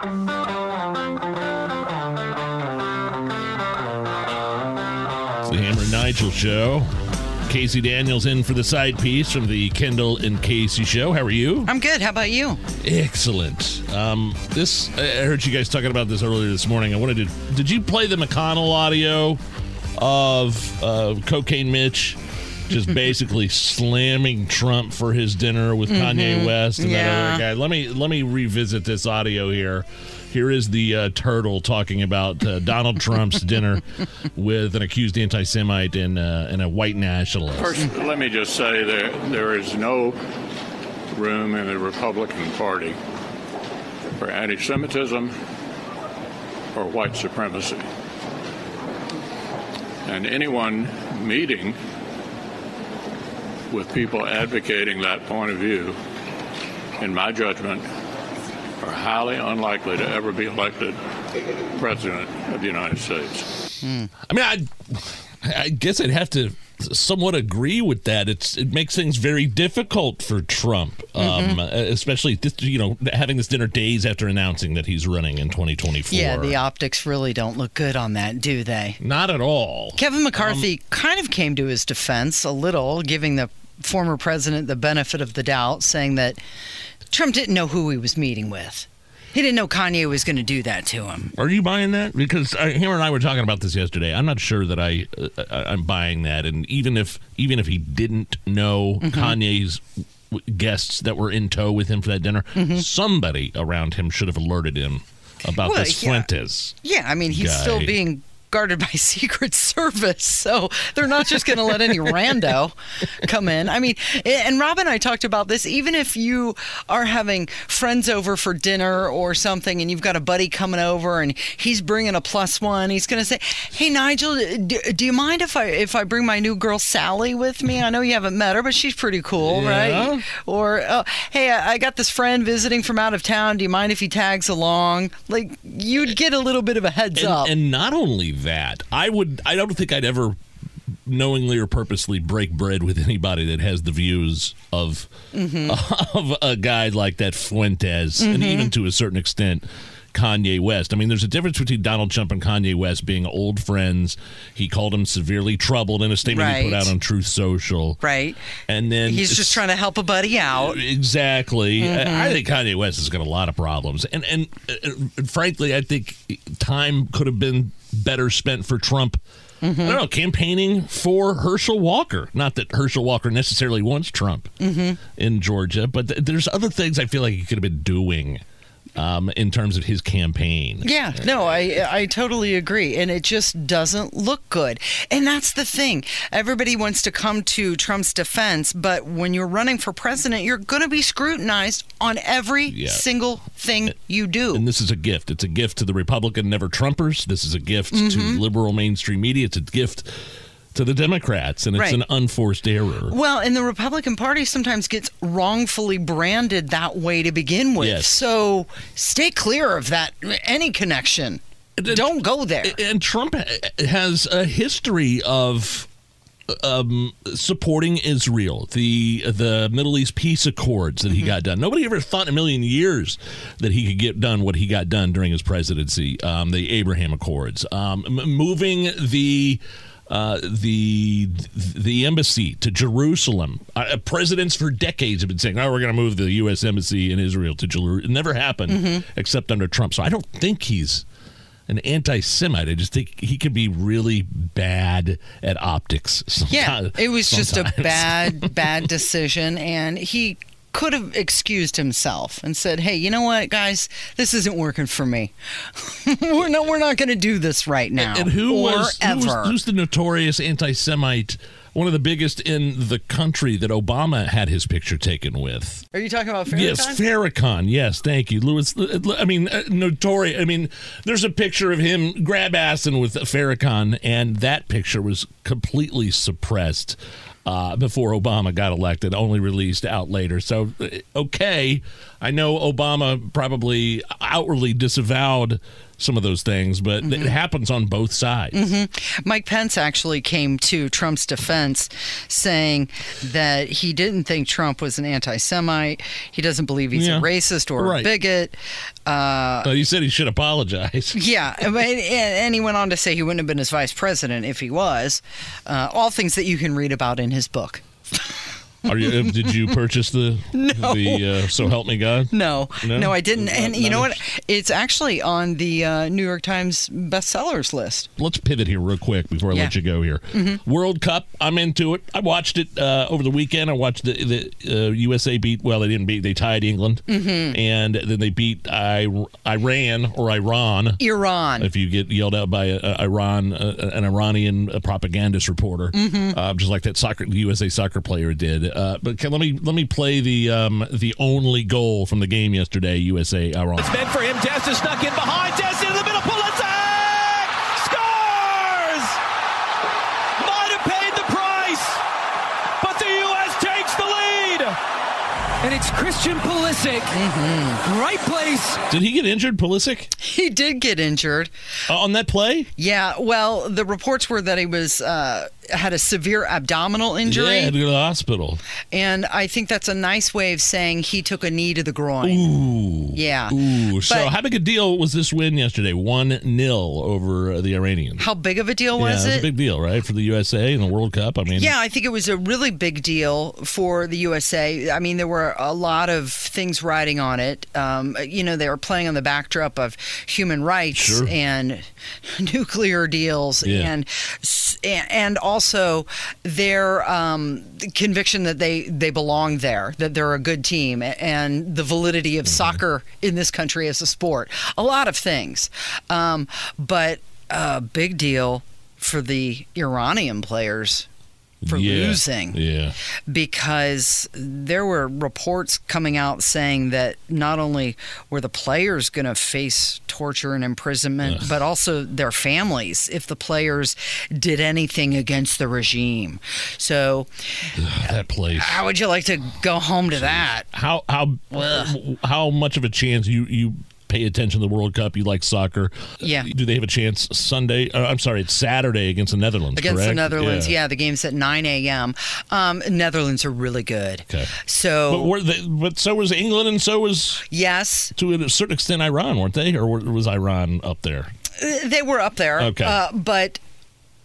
It's the Hammer and Nigel show. Casey Daniels in for the side piece from the Kendall and Casey show. How are you? I'm good. How about you? Excellent. Um, this I heard you guys talking about this earlier this morning. I wanted to. Did you play the McConnell audio of uh, Cocaine Mitch? Just basically slamming Trump for his dinner with Kanye West and that other guy. Let me let me revisit this audio here. Here is the uh, turtle talking about uh, Donald Trump's dinner with an accused anti-Semite and, uh, and a white nationalist. First, let me just say that there is no room in the Republican Party for anti-Semitism or white supremacy. And anyone meeting with people advocating that point of view, in my judgment, are highly unlikely to ever be elected president of the United States. Hmm. I mean, I, I guess I'd have to somewhat agree with that. It's it makes things very difficult for Trump, mm-hmm. um, especially this, you know having this dinner days after announcing that he's running in 2024. Yeah, the optics really don't look good on that, do they? not at all. Kevin um, McCarthy kind of came to his defense a little, giving the former president the benefit of the doubt, saying that Trump didn't know who he was meeting with. He didn't know Kanye was going to do that to him. Are you buying that? Because uh, Hammer and I were talking about this yesterday. I'm not sure that I uh, I- I'm buying that. And even if even if he didn't know Mm-hmm. Kanye's guests that were in tow with him for that dinner, somebody around him should have alerted him about Well, this yeah. Fuentes. Yeah, I mean, he's Guy. still being guarded by Secret Service, so they're not just going to let any rando come in. I mean, and Rob and I talked about this. Even if you are having friends over for dinner or something, and you've got a buddy coming over, and he's bringing a plus one, he's going to say, "Hey, Nigel, do, do you mind if I if I bring my new girl Sally with me? I know you haven't met her, but she's pretty cool, Yeah. right?" Or, oh, "Hey, I I got this friend visiting from out of town. Do you mind if he tags along?" Like you'd get a little bit of a heads up. and, and not only that, I would I don't think I'd ever knowingly or purposely break bread with anybody that has the views of mm-hmm. of a guy like that Fuentes, and mm-hmm. even to a certain extent. Kanye West. I mean, there's a difference between Donald Trump and Kanye West being old friends. He called him severely troubled in a statement he put out on Truth Social. Right. And then He's just trying to help a buddy out. Exactly. Mm-hmm. I I think Kanye West has got a lot of problems, and and, uh, and frankly, I think time could have been better spent for Trump. Mm-hmm. I don't know, campaigning for Herschel Walker. Not that Herschel Walker necessarily wants Trump Mm-hmm. in Georgia, but th- there's other things I feel like he could have been doing um, in terms of his campaign. Yeah, no, I I totally agree, and it just doesn't look good. And that's the thing. Everybody wants to come to Trump's defense, but when you're running for president, you're going to be scrutinized on every Yeah. single thing you do. And this is a gift. It's a gift to the Republican never Trumpers. This is a gift Mm-hmm. to liberal mainstream media. It's a gift to the Democrats, and it's Right. an unforced error. Well, and the Republican Party sometimes gets wrongfully branded that way to begin with. Yes. So stay clear of that any connection. Don't go there. And Trump has a history of um, supporting Israel, the the Middle East peace accords that he got done. Nobody ever thought in a million years that he could get done what he got done during his presidency. Um, the Abraham Accords, um, moving the. Uh, the the embassy to Jerusalem. Uh, presidents for decades have been saying, "Oh, we're going to move the U.S. embassy in Israel to Jerusalem." It never happened except under Trump. So I don't think he's an anti-Semite. I just think he can be really bad at optics. Yeah, it was just a bad, bad decision, and he could have excused himself and said, "Hey, you know what, guys, this isn't working for me. we're not, we're not going to do this right now And who or was, who was who's the notorious anti-Semite? One of the biggest in the country that Obama had his picture taken with. Are you talking about Farrakhan? Yes, Farrakhan. Yes, thank you, Louis. I mean, uh, notorious. I mean, there's a picture of him grab assing with Farrakhan, and that picture was completely suppressed uh, before Obama got elected, only released out later. So, uh, okay, I know Obama probably outwardly disavowed some of those things, but mm-hmm. it happens on both sides. Mm-hmm. Mike Pence actually came to Trump's defense saying that he didn't think Trump was an anti Semite. He doesn't believe he's yeah. a racist or right. a bigot. Uh, well, he said he should apologize. Yeah. And he went on to say he wouldn't have been his vice president if he was. Uh, all things that you can read about in his book. Are you? Uh, did you purchase the no. the uh, So Help Me God? No, no, no I didn't. Not, and you know what? It's actually on the uh, New York Times bestsellers list. Let's pivot here real quick before I yeah. let you go here. Mm-hmm. World Cup, I'm into it. I watched it uh, over the weekend. I watched the, the USA uh, beat. Well, they didn't beat. They tied England, mm-hmm. and then they beat I, Iran or Iran. Iran. If you get yelled out by a, a Iran, a, an Iranian propagandist reporter, mm-hmm. just like that soccer USA soccer player did. Uh, but can, let me let me play the um, the only goal from the game yesterday. USA Iran. It's meant for him. Dest is stuck in behind. Dest in the middle. Pulisic scores. Might have paid the price, but the U.S. takes the lead. And it's Christian Pulisic, mm-hmm. right place. Did he get injured, Pulisic? He did get injured uh, on that play. Yeah. Well, the reports were that he was. Uh, had a severe abdominal injury. Yeah, had to go to the hospital. And I think that's a nice way of saying he took a knee to the groin. Ooh. Yeah. Ooh. But so, how big a deal was this win yesterday? 1 0 over the Iranians. How big of a deal was yeah, it? was a big deal, right? For the USA in the World Cup. I mean, yeah, I think it was a really big deal for the USA. I mean, there were a lot of things riding on it. Um, you know, they were playing on the backdrop of human rights sure. and nuclear deals yeah. and and also their um, conviction that they they belong there, that they're a good team, and the validity of mm-hmm. soccer in this country as a sport. A lot of things, um, but a big deal for the Iranian players for yeah, losing. Yeah. Because there were reports coming out saying that not only were the players going to face torture and imprisonment, Ugh. but also their families if the players did anything against the regime. So Ugh, that place. How would you like to go home to Jeez. that? How how Ugh. how much of a chance you you pay attention to the World Cup, you like soccer. Yeah. Do they have a chance Sunday? Uh, I'm sorry, it's Saturday against the Netherlands. Against correct? the Netherlands, yeah. yeah. The game's at 9 a.m. Um, Netherlands are really good. Okay. So, but, they, but so was England, and so was yes, to a certain extent Iran, weren't they? Or was Iran up there? They were up there. Okay. Uh, but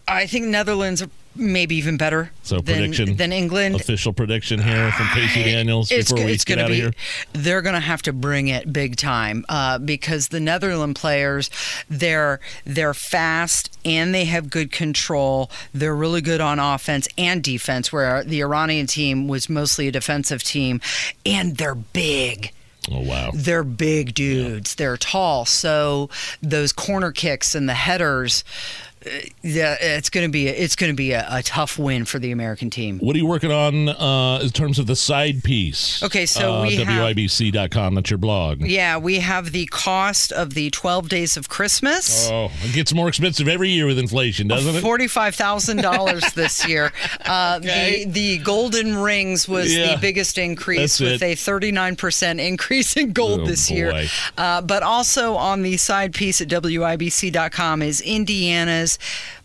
I think Netherlands maybe even better. So than, prediction than England. Official prediction here from Casey Daniels it's, before we it's get out be, of here. They're going to have to bring it big time uh, because the Netherlands players they're they're fast and they have good control. They're really good on offense and defense. Where the Iranian team was mostly a defensive team, and they're big. Oh wow. They're big dudes. Yeah. They're tall. So those corner kicks and the headers yeah, it's going to be a, it's going to be a, a, tough win for the American team. What are you working on uh, in terms of the side piece? Okay, so uh, we WIBC.com. That's your blog. Yeah, we have the cost of the 12 days of Christmas. Oh, it gets more expensive every year with inflation, doesn't it? Forty-five thousand dollars this year. Uh, okay. The the golden rings was yeah, the biggest increase with it. a 39 percent increase in gold oh, this boy. year. Uh, but also on the side piece at WIBC.com is Indiana's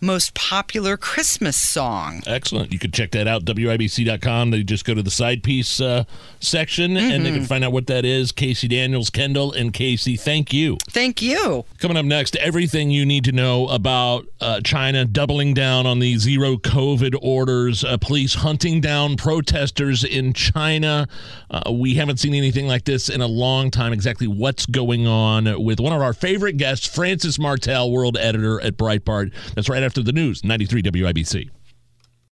most popular Christmas song. Excellent. You can check that out, WIBC.com. They just go to the side piece uh, section mm-hmm. and they can mm-hmm. find out what that is. Casey Daniels, Kendall, and Casey, thank you. Thank you. Coming up next, everything you need to know about uh, China doubling down on the zero COVID orders, uh, police hunting down protesters in China. Uh, we haven't seen anything like this in a long time. Exactly what's going on with one of our favorite guests, Frances Martel, world editor at Breitbart. That's right after the news, 93 WIBC.